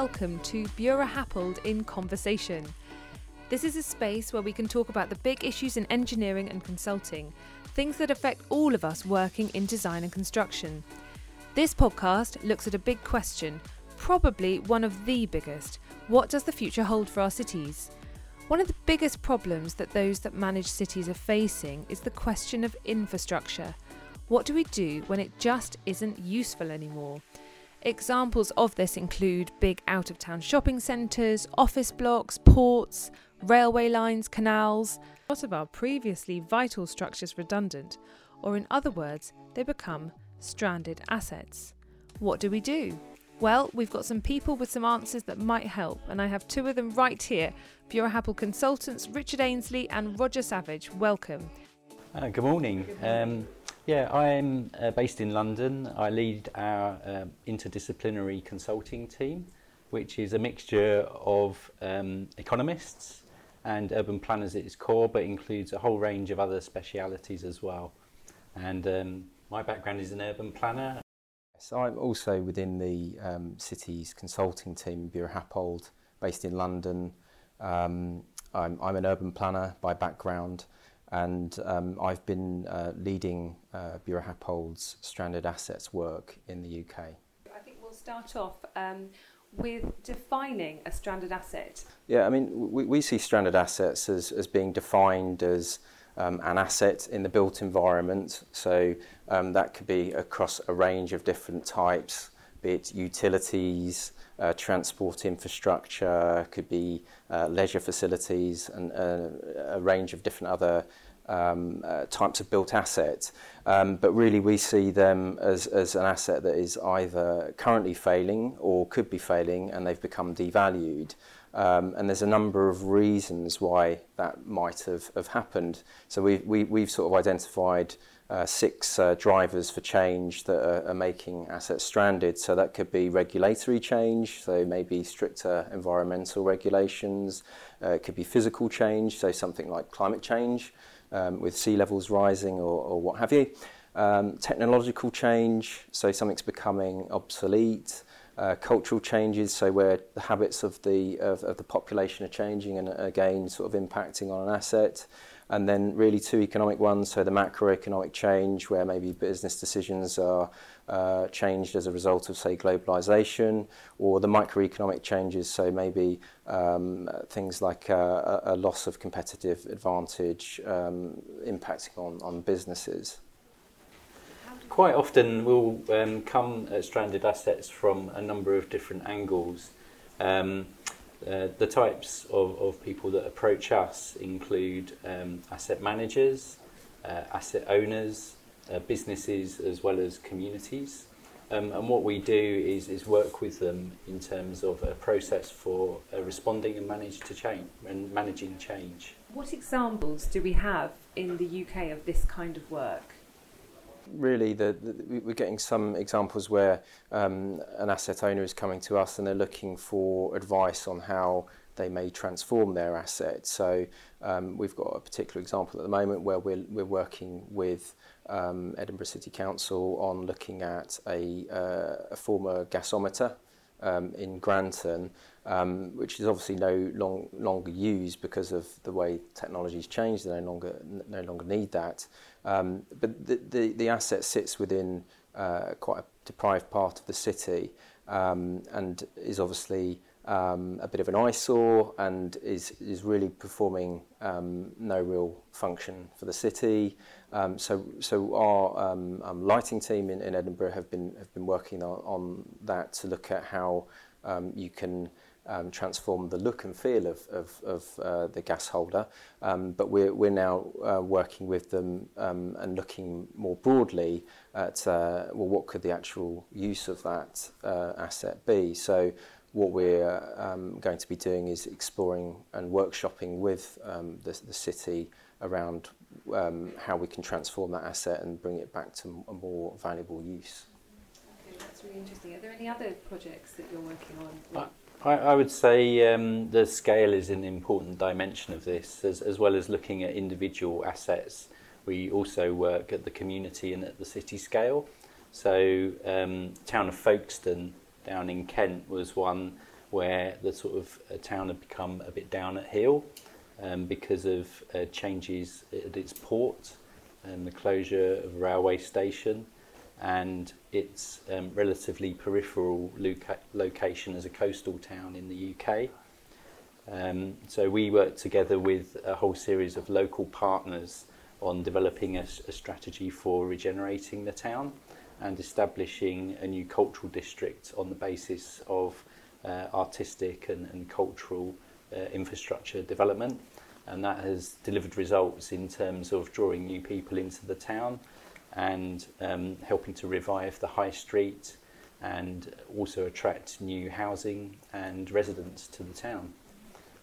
welcome to Buro Happold in Conversation. This is a space where we can talk about the big issues in engineering and consulting, things that affect all of us working in design and construction. This podcast looks at a big question, probably one of the biggest what does the future hold for our cities? One of the biggest problems that those that manage cities are facing is the question of infrastructure. What do we do when it just isn't useful anymore? Examples of this include big out of town shopping centres, office blocks, ports, railway lines, canals. A lot of our previously vital structures redundant, or in other words, they become stranded assets. What do we do? Well, we've got some people with some answers that might help, and I have two of them right here Buro Happold consultants Richard Ainsley and Roger Savage. Welcome. Uh, good morning. Good morning. Um, yeah, I'm uh, based in London. I lead our uh, interdisciplinary consulting team, which is a mixture of um, economists and urban planners at its core, but includes a whole range of other specialities as well. And um, my background is an urban planner. So I'm also within the um, city's consulting team, Buro Happold, based in London. Um, I'm, I'm an urban planner by background and um, I've been uh, leading uh, Buro Happold's stranded assets work in the UK. I think we'll start off um, with defining a stranded asset. Yeah, I mean, we, we see stranded assets as, as being defined as um, an asset in the built environment. So um, that could be across a range of different types, be it utilities, uh, transport infrastructure, could be uh, leisure facilities, and uh, a range of different other um, uh, types of built assets. Um, but really, we see them as, as an asset that is either currently failing or could be failing, and they've become devalued. Um, and there's a number of reasons why that might have, have happened. So we, we, we've sort of identified uh, six uh, drivers for change that are, are, making assets stranded. So that could be regulatory change, so maybe stricter environmental regulations. Uh, it could be physical change, so something like climate change um, with sea levels rising or, or what have you. Um, technological change, so something's becoming obsolete. Uh, cultural changes, so where the habits of the of, of the population are changing and again sort of impacting on an asset and then really two economic ones, so the macroeconomic change, where maybe business decisions are uh, changed as a result of, say, globalization, or the microeconomic changes, so maybe um, things like uh, a loss of competitive advantage um, impacting on, on businesses. Quite often we'll um, come at stranded assets from a number of different angles. Um, uh, the types of, of people that approach us include um, asset managers, uh, asset owners, uh, businesses, as well as communities. Um, and what we do is, is work with them in terms of a process for uh, responding and manage to change and managing change. What examples do we have in the UK of this kind of work? Really the, the, we're getting some examples where um, an asset owner is coming to us and they're looking for advice on how they may transform their asset. So um, we've got a particular example at the moment where we're, we're working with um, Edinburgh City Council on looking at a, uh, a former gasometer um, in Granton, um, which is obviously no long, longer used because of the way technology's changed. They no longer no longer need that. Um, but the, the, the asset sits within uh, quite a deprived part of the city um, and is obviously um, a bit of an eyesore and is, is really performing um, no real function for the city. Um, so, so our lighting team in, in Edinburgh have been, have been working on, on that to look at how you can um, transform the look and feel of, of, of uh, the gas holder. Um, but we're, we're now uh, working with them um, and looking more broadly at uh, well, what could the actual use of that uh, asset be. So what we're um, going to be doing is exploring and workshopping with um, the, the city around um, how we can transform that asset and bring it back to a more valuable use. Okay, that's really interesting. Are there any other projects that you're working on? I, I would say um, the scale is an important dimension of this, as, as well as looking at individual assets. We also work at the community and at the city scale. So, um, town of Folkestone down in Kent was one where the sort of uh, town had become a bit down at heel um, because of uh, changes at its port and the closure of a railway station and its um, relatively peripheral loca- location as a coastal town in the UK. Um, so we worked together with a whole series of local partners on developing a, a strategy for regenerating the town and establishing a new cultural district on the basis of uh, artistic and, and cultural uh, infrastructure development. And that has delivered results in terms of drawing new people into the town and um, helping to revive the high street and also attract new housing and residents to the town.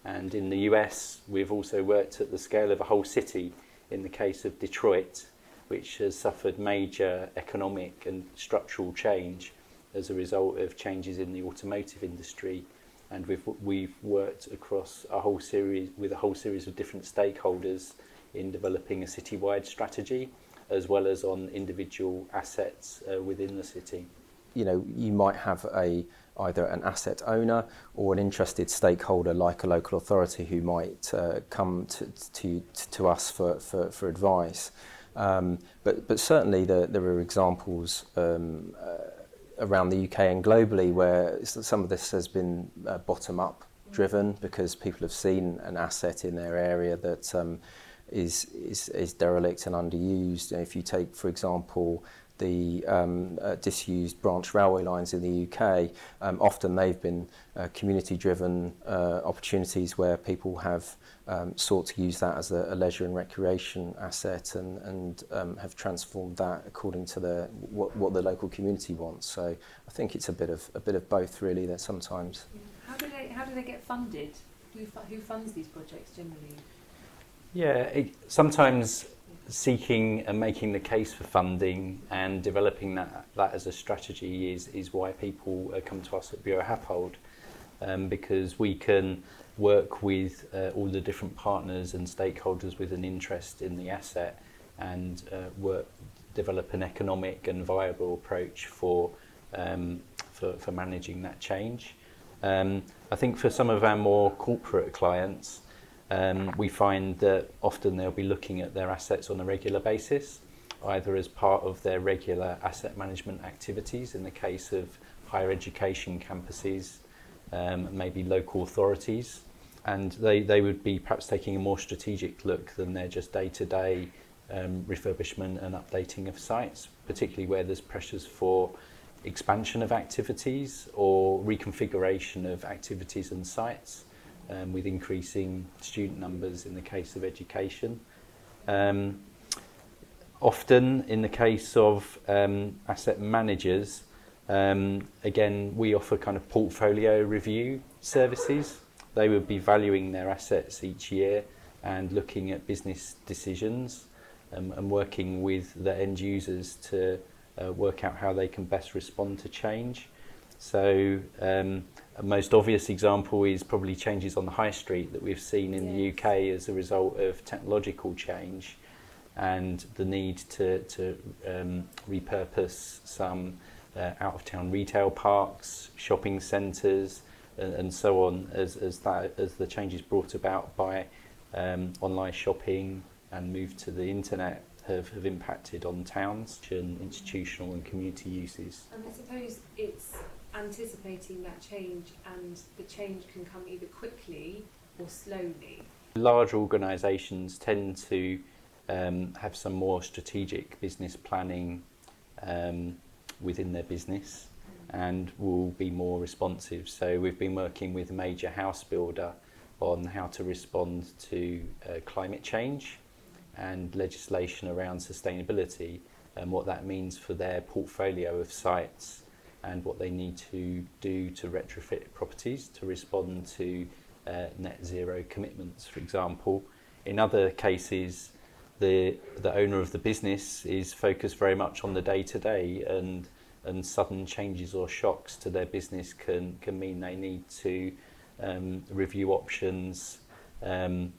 And in the US, we've also worked at the scale of a whole city in the case of Detroit, which has suffered major economic and structural change as a result of changes in the automotive industry. And we've, we've worked across a whole series with a whole series of different stakeholders in developing a citywide strategy as well as on individual assets uh, within the city. You know, you might have a either an asset owner or an interested stakeholder like a local authority who might uh, come to, to, to us for, for, for advice. Um, but, but certainly the, there are examples um, uh, around the UK and globally where some of this has been uh, bottom up driven because people have seen an asset in their area that um, is, is, is derelict and underused. And if you take, for example, the um, uh, disused branch railway lines in the UK, um, often they've been uh, community-driven uh, opportunities where people have um, sought to use that as a, a leisure and recreation asset and, and um, have transformed that according to the, what, what the local community wants. So I think it's a bit of, a bit of both really that sometimes. How do they, how do they get funded? Who, fu- who funds these projects generally? Yeah, it, sometimes seeking and making the case for funding and developing that, that as a strategy is, is why people uh, come to us at Buro Happold um, because we can work with uh, all the different partners and stakeholders with an interest in the asset and uh, work develop an economic and viable approach for um, for, for managing that change. Um, I think for some of our more corporate clients, um, we find that often they'll be looking at their assets on a regular basis, either as part of their regular asset management activities in the case of higher education campuses, um, maybe local authorities, and they, they would be perhaps taking a more strategic look than their just day-to-day um, refurbishment and updating of sites, particularly where there's pressures for expansion of activities or reconfiguration of activities and sites um, with increasing student numbers in the case of education. Um, often, in the case of um, asset managers, um, again, we offer kind of portfolio review services. They would be valuing their assets each year and looking at business decisions um, and working with the end users to uh, work out how they can best respond to change. So um, a most obvious example is probably changes on the high street that we've seen in yes. the UK as a result of technological change and the need to, to um, repurpose some uh, out of town retail parks, shopping centres, and, and so on as, as, that, as the changes brought about by um, online shopping and move to the internet have, have impacted on towns and institutional and community uses. And I suppose it's anticipating that change and the change can come either quickly or slowly. Large organisations tend to um, have some more strategic business planning um, within their business and will be more responsive. So we've been working with a major house builder on how to respond to uh, climate change and legislation around sustainability and what that means for their portfolio of sites and what they need to do to retrofit properties to respond to uh, net zero commitments, for example. In other cases, the the owner of the business is focused very much on the day to day and and sudden changes or shocks to their business can can mean they need to um, review options um,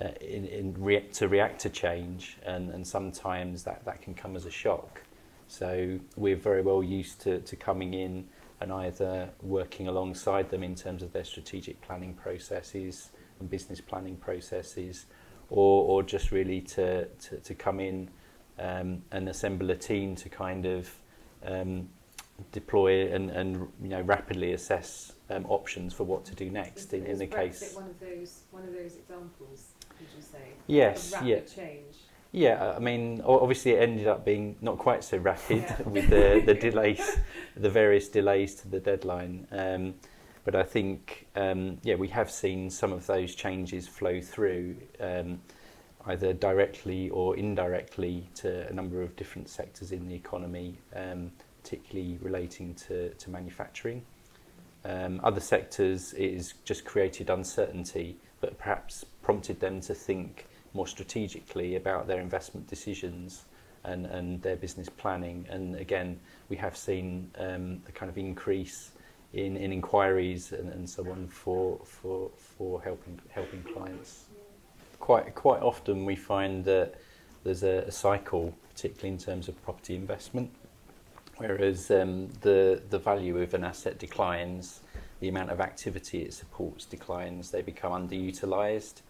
uh, in, in to react to change and, and sometimes that, that can come as a shock. So we're very well used to, to coming in and either working alongside them in terms of their strategic planning processes and business planning processes, or, or just really to, to, to come in um, and assemble a team to kind of um, deploy and, and you know rapidly assess um, options for what to do next in, in the Brexit case. One of those, one of those examples, would you say? Yes, yeah. change. Yeah, I mean, obviously it ended up being not quite so rapid Yeah. with the, the delays, the various delays to the deadline. Um, but I think, um, yeah, we have seen some of those changes flow through, um, either directly or indirectly to a number of different sectors in the economy, um, particularly relating to, to manufacturing. Um, other sectors, it has just created uncertainty, but perhaps prompted them to think more strategically about their investment decisions and, and their business planning. And again, we have seen um, a kind of increase in, in inquiries and, and so on for, for, for helping, helping clients. Quite, quite often we find that there's a, a cycle, particularly in terms of property investment, whereas um, the, the value of an asset declines, the amount of activity it supports declines, they become underutilised.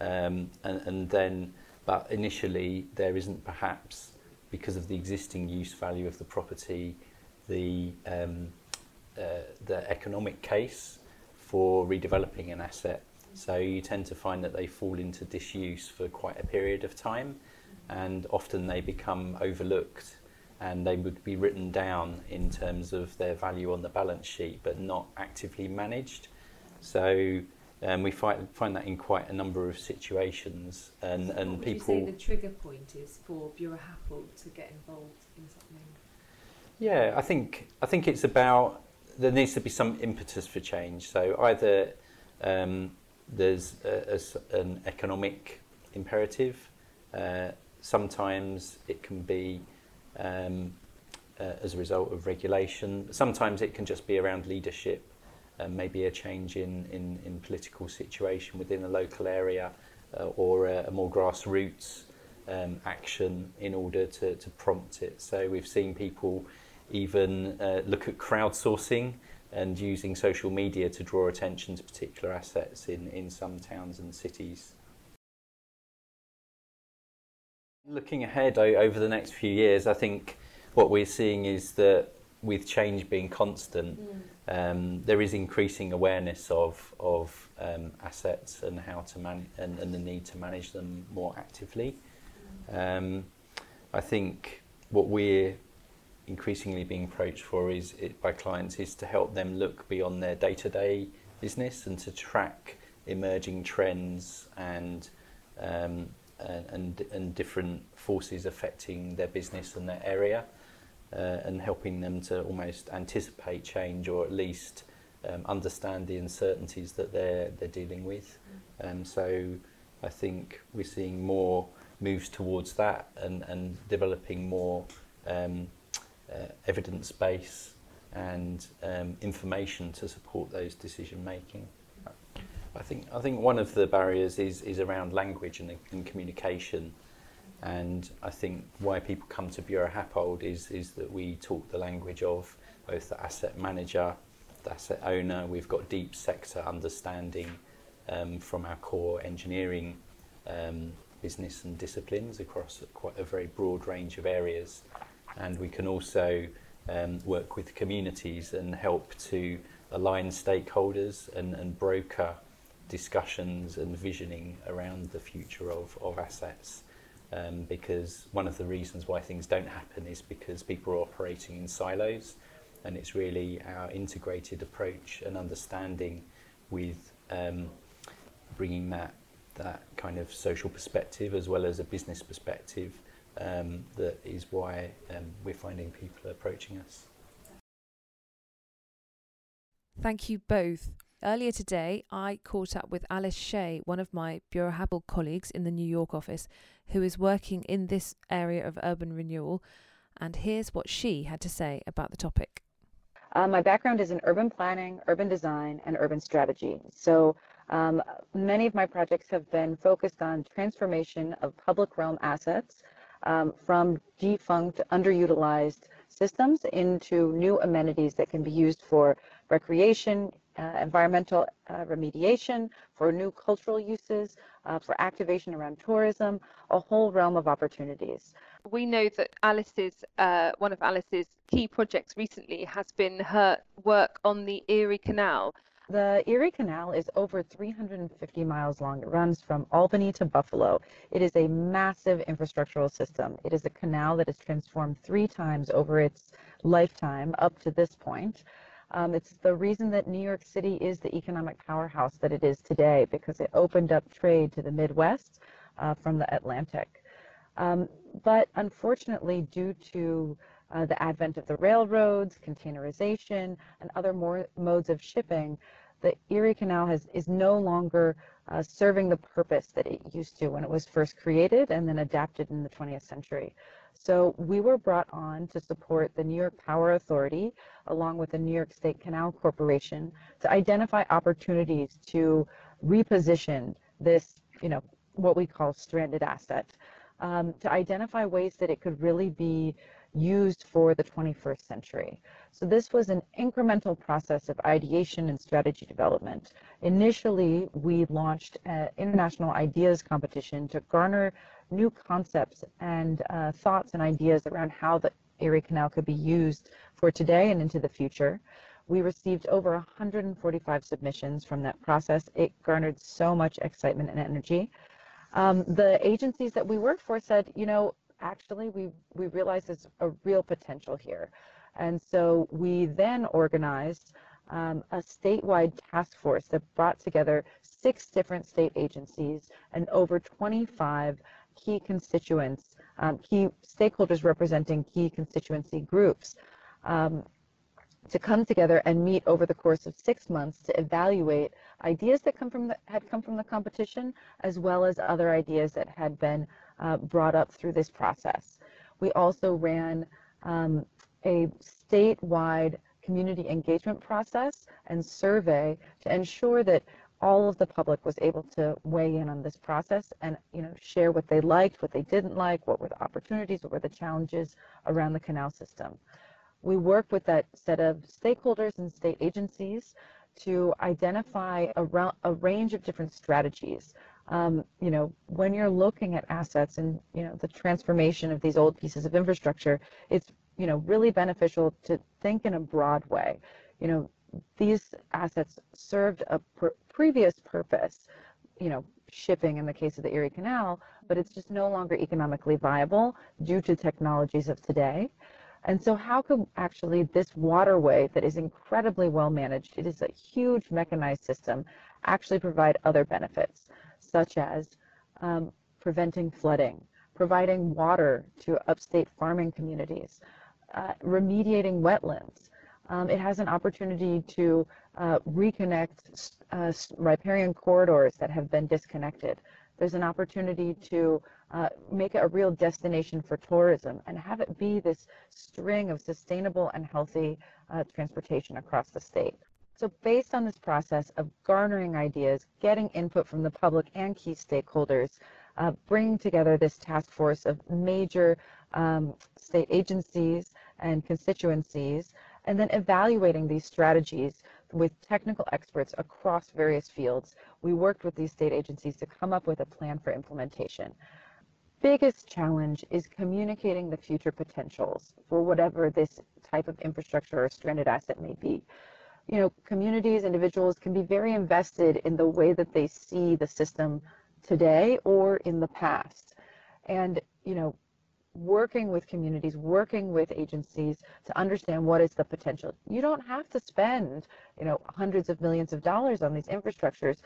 Um, and, and then, but initially, there isn't perhaps, because of the existing use value of the property, the, um, uh, the economic case for redeveloping an asset. So you tend to find that they fall into disuse for quite a period of time, and often they become overlooked and they would be written down in terms of their value on the balance sheet, but not actively managed. So um, we find, find that in quite a number of situations, and, So and what would people. you say the trigger point is for Buro Happold to get involved in something? Yeah, I think I think it's about there needs to be some impetus for change. So either um, there's a, a an economic imperative. Uh, sometimes it can be um, uh, as a result of regulation. Sometimes it can just be around leadership, maybe a change in, in, in political situation within a local area, uh, or a, a more grassroots um, action in order to, to prompt it. So we've seen people even uh, look at crowdsourcing and using social media to draw attention to particular assets in, in some towns and cities. Looking ahead over the next few years, I think what we're seeing is that with change being constant, um, there is increasing awareness of, of um, assets and how to man- and, and the need to manage them more actively. Um, I think what we're increasingly being approached for is it, by clients is to help them look beyond their day-to-day business and to track emerging trends and um, and, and and different forces affecting their business and their area, uh, and helping them to almost anticipate change or at least um, understand the uncertainties that they're they're dealing with. Um, so I think we're seeing more moves towards that and, and developing more um, uh, evidence base and um, information to support those decision making. I think I think one of the barriers is is around language and, and communication, and I think why people come to Buro Happold is is that we talk the language of both the asset manager, the asset owner. We've got deep sector understanding um, from our core engineering um, business and disciplines across quite a very broad range of areas, and we can also um, work with communities and help to align stakeholders and, and broker discussions and visioning around the future of, of assets. Um, because one of the reasons why things don't happen is because people are operating in silos, and it's really our integrated approach and understanding with um, bringing that that kind of social perspective as well as a business perspective um, that is why um, we're finding people are approaching us. Thank you both. Earlier today, I caught up with Alice Shea, one of my Buro Happold colleagues in the New York office, who is working in this area of urban renewal. And here's what she had to say about the topic. Uh, my background is in urban planning, urban design, and urban strategy. So um, many of my projects have been focused on transformation of public realm assets um, from defunct, underutilized systems into new amenities that can be used for recreation, uh, environmental uh, remediation, for new cultural uses, uh, for activation around tourism, a whole realm of opportunities. We know that Alice's uh, one of Alice's key projects recently has been her work on the Erie Canal. The Erie Canal is over 350 miles long. It runs from Albany to Buffalo. It is a massive infrastructural system. It is a canal that has transformed three times over its lifetime up to this point. Um, it's the reason that New York City is the economic powerhouse that it is today because it opened up trade to the Midwest uh, from the Atlantic. Um, but unfortunately, due to uh, the advent of the railroads, containerization, and other more modes of shipping, the Erie Canal has, is no longer uh, serving the purpose that it used to when it was first created and then adapted in the 20th century. So we were brought on to support the New York Power Authority along with the New York State Canal Corporation to identify opportunities to reposition this, you know, what we call stranded asset, um, to identify ways that it could really be used for the 21st century. So this was an incremental process of ideation and strategy development. Initially, we launched an international ideas competition to garner new concepts and uh, thoughts and ideas around how the Erie Canal could be used for today and into the future. We received over 145 submissions from that process. It garnered so much excitement and energy. Um, the agencies that we worked for said, you know, actually we, we realize there's a real potential here. And so we then organized um, a statewide task force that brought together six different state agencies and over 25 key constituents, um, key stakeholders representing key constituency groups. Um, to come together and meet over the course of six months to evaluate ideas that come from the, had come from the competition, as well as other ideas that had been uh, brought up through this process. We also ran um, a statewide community engagement process and survey to ensure that all of the public was able to weigh in on this process and you know share what they liked, what they didn't like, what were the opportunities, what were the challenges around the canal system. We work with that set of stakeholders and state agencies to identify a, a range of different strategies. Um, you know, when you're looking at assets and you know the transformation of these old pieces of infrastructure, it's you know really beneficial to think in a broad way. You know, these assets served a pr- previous purpose. You know, shipping in the case of the Erie Canal, but it's just no longer economically viable due to technologies of today. And so how could actually this waterway that is incredibly well managed, it is a huge mechanized system, actually provide other benefits, such as um, preventing flooding, providing water to upstate farming communities, uh, remediating wetlands. Um, it has an opportunity to uh, reconnect uh, riparian corridors that have been disconnected. There's an opportunity to uh, make it a real destination for tourism and have it be this string of sustainable and healthy uh, transportation across the state. So based on this process of garnering ideas, getting input from the public and key stakeholders, uh, bringing together this task force of major um, state agencies and constituencies, and then evaluating these strategies with technical experts across various fields, we worked with these state agencies to come up with a plan for implementation. Biggest challenge is communicating the future potentials for whatever this type of infrastructure or stranded asset may be. You know, communities, individuals can be very invested in the way that they see the system today or in the past. And, you know, working with communities, working with agencies to understand what is the potential. You don't have to spend, you know, hundreds of millions of dollars on these infrastructures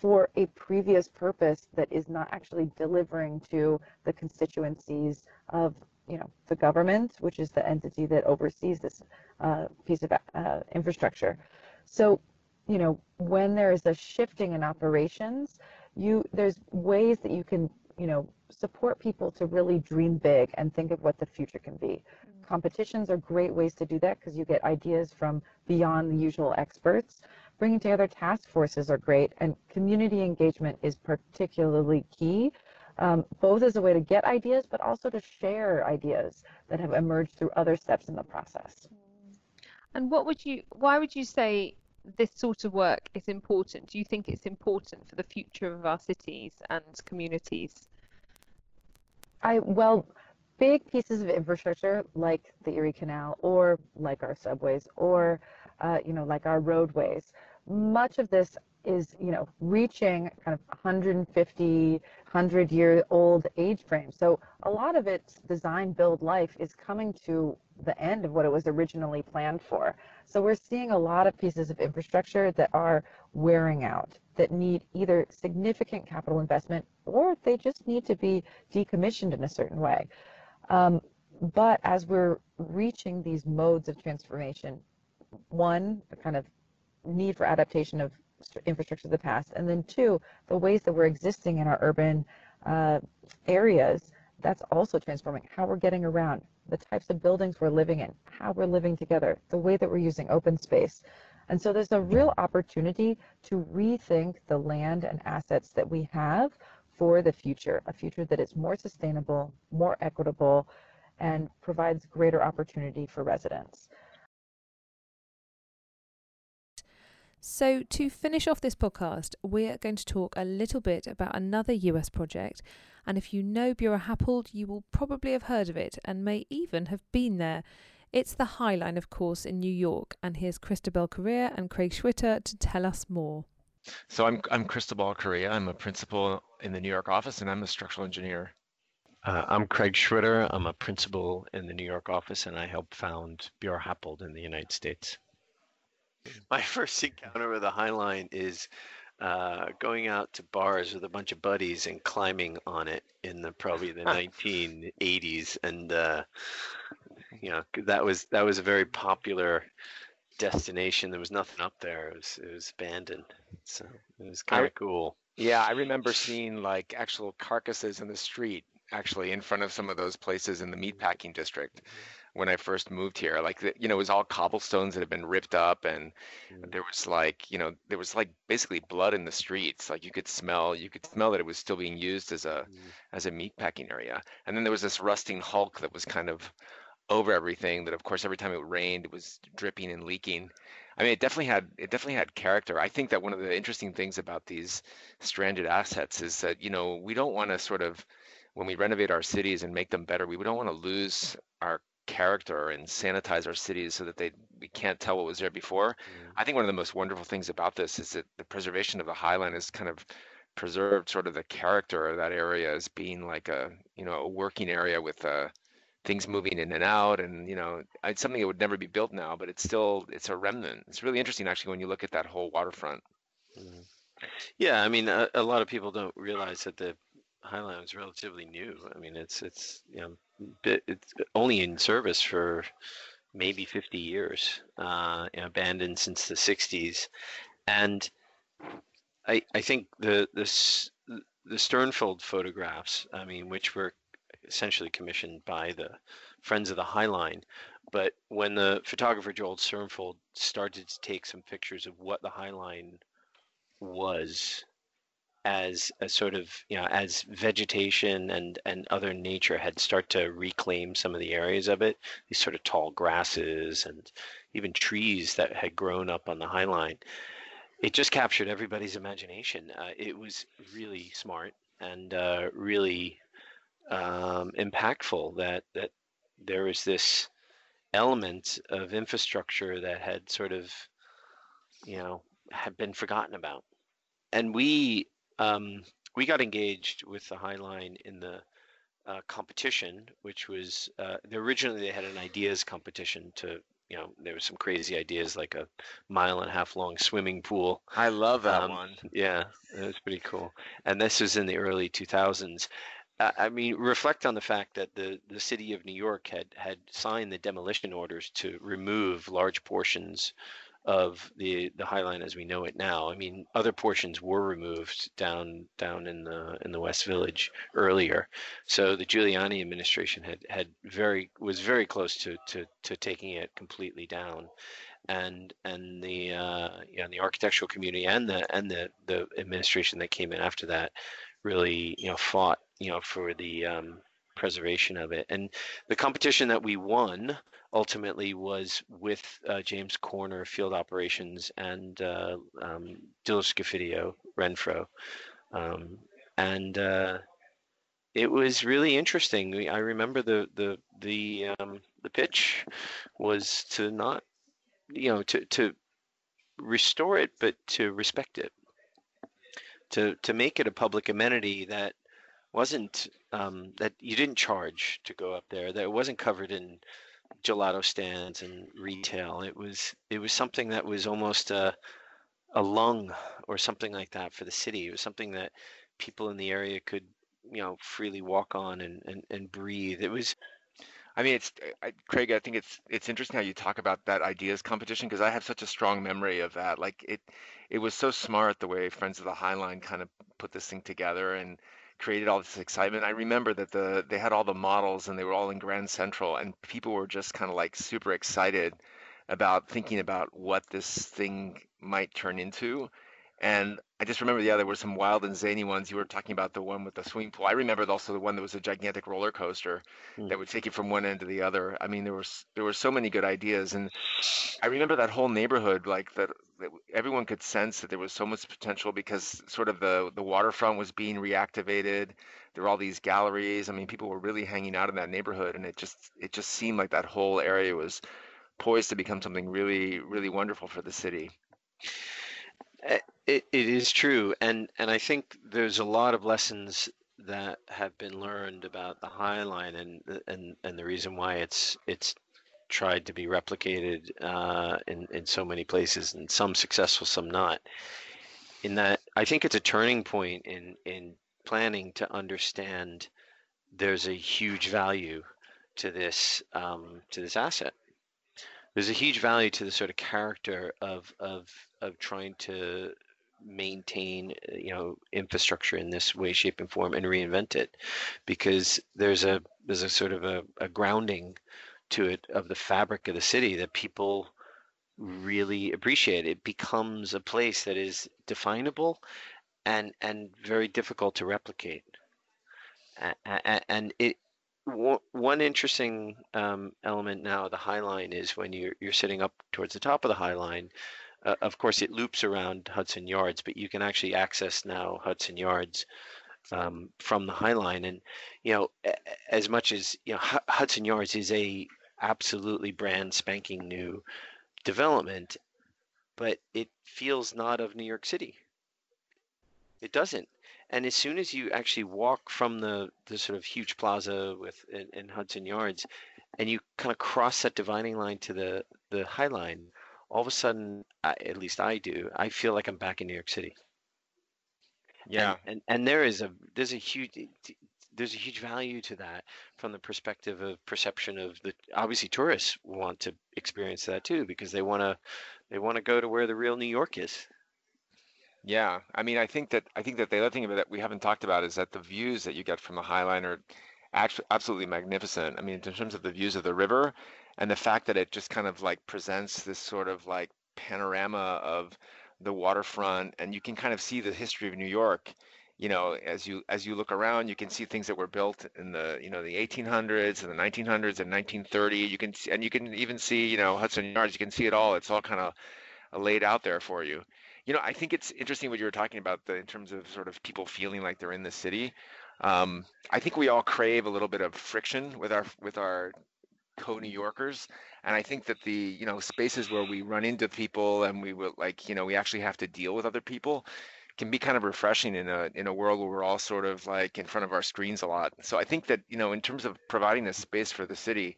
for a previous purpose that is not actually delivering to the constituencies of, you know, the government, which is the entity that oversees this uh, piece of uh, infrastructure. So, you know, when there is a shifting in operations, you there's ways that you can, you know, support people to really dream big and think of what the future can be. Mm-hmm. Competitions are great ways to do that because you get ideas from beyond the usual experts. Bringing together task forces are great, and community engagement is particularly key. Um, both as a way to get ideas, but also to share ideas that have emerged through other steps in the process. And what would you, why would you say this sort of work is important? Do you think it's important for the future of our cities and communities? I well, big pieces of infrastructure like the Erie Canal or like our subways or uh, you know like our roadways. Much of this is you know reaching kind of 150 100 year old age frame. So a lot of its design build life is coming to the end of what it was originally planned for. So we're seeing a lot of pieces of infrastructure that are wearing out that need either significant capital investment or they just need to be decommissioned in a certain way. Um, but as we're reaching these modes of transformation one kind of need for adaptation of infrastructure of the past, and then two, the ways that we're existing in our urban uh, areas, that's also transforming how we're getting around, the types of buildings we're living in, how we're living together, the way that we're using open space. And so there's a real opportunity to rethink the land and assets that we have for the future, a future that is more sustainable, more equitable, and provides greater opportunity for residents. So, to finish off this podcast, we're going to talk a little bit about another US project. And if you know Buro Happold, you will probably have heard of it and may even have been there. It's the High Line, of course, in New York. And here's Cristobal Correa and Craig Schwitter to tell us more. So, I'm, I'm Cristobal Correa. I'm a principal in the New York office and I'm a structural engineer. Uh, I'm Craig Schwitter. I'm a principal in the New York office and I helped found Buro Happold in the United States. My first encounter with the High Line is uh, going out to bars with a bunch of buddies and climbing on it in the probably the 1980s, and uh, you know that was that was a very popular destination. There was nothing up there. It was it was abandoned, so it was kind of cool. Yeah, I remember seeing like actual carcasses in the street, actually in front of some of those places in the meatpacking district. When I first moved here. Like, you know, it was all cobblestones that had been ripped up, and mm. there was like, you know, there was like basically blood in the streets. Like you could smell, you could smell that it was still being used as a mm. as a meat packing area. And then there was this rusting hulk that was kind of over everything. That of course, every time it rained, it was dripping and leaking. I mean, it definitely had it definitely had character. I think that one of the interesting things about these stranded assets is that you know we don't want to sort of when we renovate our cities and make them better, we don't want to lose our character and sanitize our cities so that they we can't tell what was there before. Mm. I think one of the most wonderful things about this is that the preservation of the Highline is kind of preserved sort of the character of that area as being like a you know a working area with uh, things moving in and out and you know it's something that would never be built now but it's still it's a remnant it's really interesting actually when you look at that whole waterfront mm. yeah i mean a, a, lot of people don't realize that the highline is relatively new i mean it's it's you know it's only in service for maybe 50 years, uh, abandoned since the 60s, and I I think the the the Sternfeld photographs, I mean, which were essentially commissioned by the Friends of the High Line, but when the photographer Joel Sternfeld started to take some pictures of what the High Line was as a sort of you know as vegetation and and other nature had start to reclaim some of the areas of it these sort of tall grasses and even trees that had grown up on the high line it just captured everybody's imagination. Uh, it was really smart and uh, really um, impactful that that there was this element of infrastructure that had sort of you know had been forgotten about. And we um, we got engaged with the High Line in the uh, competition, which was uh, originally they had an ideas competition to you know there were some crazy ideas like a mile and a half long swimming pool. I love that um, one. Yeah, it was pretty cool. And this was in the early 2000s. Uh, I mean, reflect on the fact that the, the city of New York had had signed the demolition orders to remove large portions of the the High Line as we know it now. I mean, other portions were removed down down in the in the West Village earlier. So the Giuliani administration had had very was very close to to to taking it completely down. And and the uh, the architectural community and the and the the administration that came in after that really you know fought you know, for the um, preservation of it. And the competition that we won ultimately was with uh, James Corner Field Operations and uh, um, Renfro. Um, and uh, it was really interesting. I remember the the the um, the pitch was to not, you know, to to restore it, but to respect it, to to make it a public amenity that wasn't um, that you didn't charge to go up there. That it wasn't covered in gelato stands and retail. It was it was something that was almost a a lung or something like that for the city. It was something that people in the area could you know freely walk on and and, and breathe. It was I mean, it's I, Craig. I think it's it's interesting how you talk about that ideas competition because I have such a strong memory of that. Like it, it was so smart the way Friends of the High Line kind of put this thing together and created all this excitement. I remember that the they had all the models and they were all in Grand Central and people were just kind of like super excited about thinking about what this thing might turn into. And I just remember, yeah, there were some wild and zany ones. You were talking about the one with the swimming pool. I remember also the one that was a gigantic roller coaster Mm. that would take you from one end to the other. I mean, there was there were so many good ideas, and I remember that whole neighborhood, like that, that everyone could sense that there was so much potential because sort of the the waterfront was being reactivated. There were all these galleries. I mean, people were really hanging out in that neighborhood, and it just it just seemed like that whole area was poised to become something really really wonderful for the city. Eh, It, it is true, and and I think there's a lot of lessons that have been learned about the High Line, and and and the reason why it's it's tried to be replicated uh, in in so many places, and some successful, some not. In that, I think it's a turning point in in planning to understand there's a huge value to this um, to this asset. There's a huge value to the sort of character of of of trying to maintain you know infrastructure in this way shape and form and reinvent it because there's a there's a sort of a, a grounding to it of the fabric of the city that people really appreciate it becomes a place that is definable and and very difficult to replicate and it one interesting um, element now the High Line is when you're you're sitting up towards the top of the High Line. Uh, of course, it loops around Hudson Yards, but you can actually access now Hudson Yards um, from the High Line. And you know, as much as you know, Hu- Hudson Yards is a absolutely brand spanking new development, but it feels not of New York City. It doesn't. And as soon as you actually walk from the, the sort of huge plaza with in, in Hudson Yards, and you kind of cross that dividing line to the the High Line, all of a sudden, I, at least I do, I feel like I'm back in New York City. Yeah. And, and and there is a there's a huge there's a huge value to that from the perspective of perception of the obviously tourists want to experience that too because they want to they want to go to where the real New York is. Yeah, I mean, I think that I think that the other thing about that we haven't talked about is that the views that you get from the High Line are actually absolutely magnificent. I mean, in terms of the views of the river and the fact that it just kind of like presents this sort of like panorama of the waterfront, and you can kind of see the history of New York. You know, as you as you look around, you can see things that were built in the you know the 1800s and the 1900s and 1930. You can see, and you can even see you know Hudson Yards. You can see it all. It's all kind of laid out there for you. You know, I think it's interesting what you were talking about the, in terms of sort of people feeling like they're in the city. Um, I think we all crave a little bit of friction with our with our co-New Yorkers, and I think that the you know spaces where we run into people and we will like you know we actually have to deal with other people can be kind of refreshing in a in a world where we're all sort of like in front of our screens a lot. So I think that you know in terms of providing a space for the city,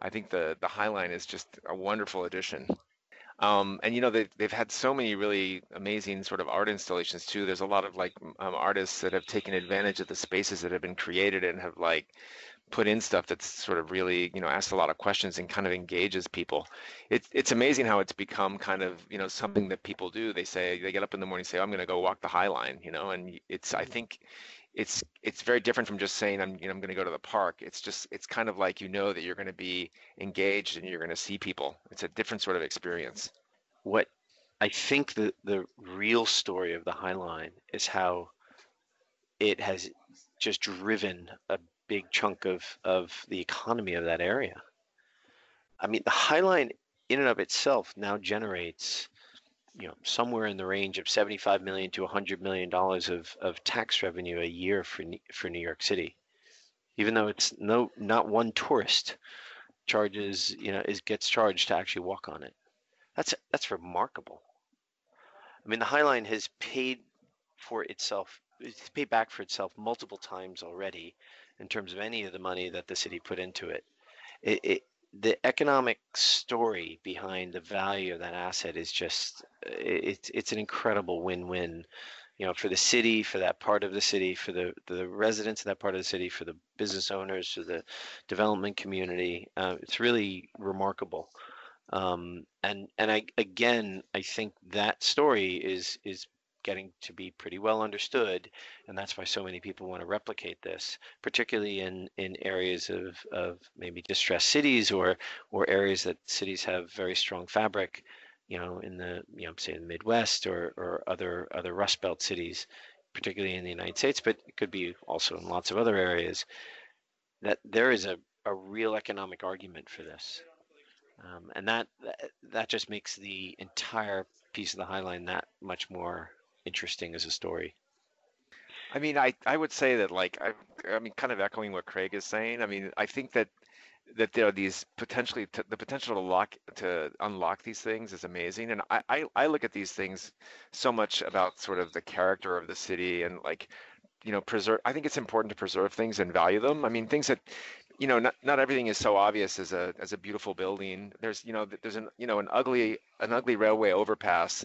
I think the the High Line is just a wonderful addition. Um, and you know they've they've had so many really amazing sort of art installations too. There's a lot of like um, artists that have taken advantage of the spaces that have been created and have like put in stuff that's sort of really you know asks a lot of questions and kind of engages people. It's it's amazing how it's become kind of you know something that people do. They say they get up in the morning and say oh, I'm going to go walk the High Line, you know, and it's I mm-hmm. think it's it's very different from just saying I'm you know I'm going to go to the park. It's just it's kind of like you know that you're going to be engaged and you're going to see people. It's a different sort of experience. What I think the the real story of the High Line is how it has just driven a big chunk of of the economy of that area. I mean, the High Line in and of itself now generates you know somewhere in the range of 75 million to 100 million dollars of, of tax revenue a year for for New York City. Even though it's no not one tourist charges you know is gets charged to actually walk on it. That's that's remarkable. I mean the high line has paid for itself it's paid back for itself multiple times already in terms of any of the money that the city put into it, it, it the economic story behind the value of that asset is just it's it's an incredible win-win you know for the city for that part of the city for the the residents of that part of the city for the business owners for the development community. Uh, it's really remarkable. Um, and and I again I think that story is is getting to be pretty well understood, and that's why so many people want to replicate this, particularly in in areas of of maybe distressed cities or or areas that cities have very strong fabric, you know, in the you know say the Midwest or or other other Rust Belt cities, particularly in the United States, but it could be also in lots of other areas. That there is a a real economic argument for this. Um, and that that just makes the entire piece of the High Line that much more interesting as a story. I mean, I, I would say that like I I mean, kind of echoing what Craig is saying. I mean, I think that that there are these potentially t- the potential to lock to unlock these things is amazing, and I, I I look at these things so much about sort of the character of the city and like you know preserve. I think it's important to preserve things and value them. I mean, things that you know not, not everything is so obvious as a as a beautiful building there's you know there's an you know an ugly an ugly railway overpass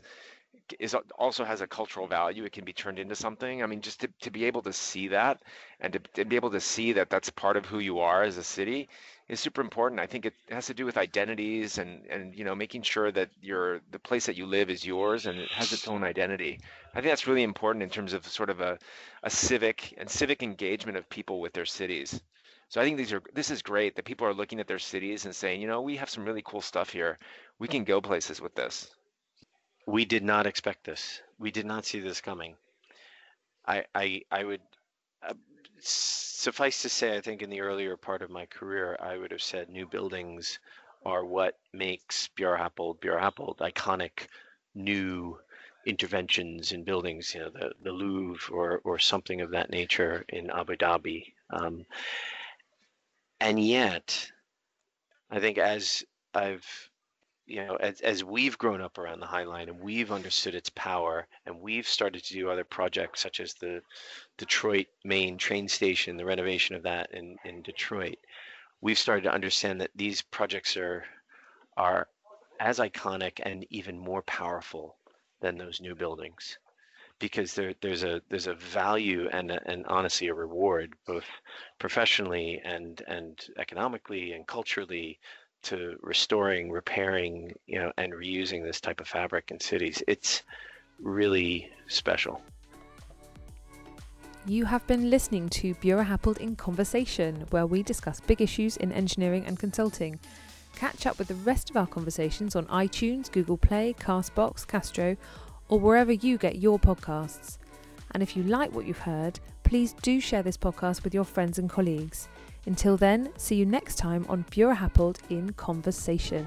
is uh, also has a cultural value. It can be turned into something. I mean, just to, to be able to see that and to, to be able to see that that's part of who you are as a city is super important. I think it has to do with identities and and you know making sure that your the place that you live is yours and it has its own identity. I think that's really important in terms of sort of a, a civic and civic engagement of people with their cities. So I think these are this is great that people are looking at their cities and saying, you know, we have some really cool stuff here. We can go places with this. We did not expect this. We did not see this coming. I I I would uh, suffice to say, I think in the earlier part of my career, I would have said new buildings are what makes Buro Happold Bjørrehappold iconic new interventions in buildings, you know, the, the Louvre or, or something of that nature in Abu Dhabi. Um, and yet, I think as I've you know, as, as we've grown up around the High Line and we've understood its power and we've started to do other projects such as the Detroit main train station, the renovation of that in, in Detroit, we've started to understand that these projects are are as iconic and even more powerful than those new buildings. Because there, there's a there's a value and a, and honestly a reward both professionally and and economically and culturally to restoring, repairing, you know, and reusing this type of fabric in cities. It's really special. You have been listening to Buro Happold in Conversation, where we discuss big issues in engineering and consulting. Catch up with the rest of our conversations on iTunes, Google Play, Castbox, Castro, or wherever you get your podcasts. And if you like what you've heard, please do share this podcast with your friends and colleagues. Until then, see you next time on Buro Happold in Conversation.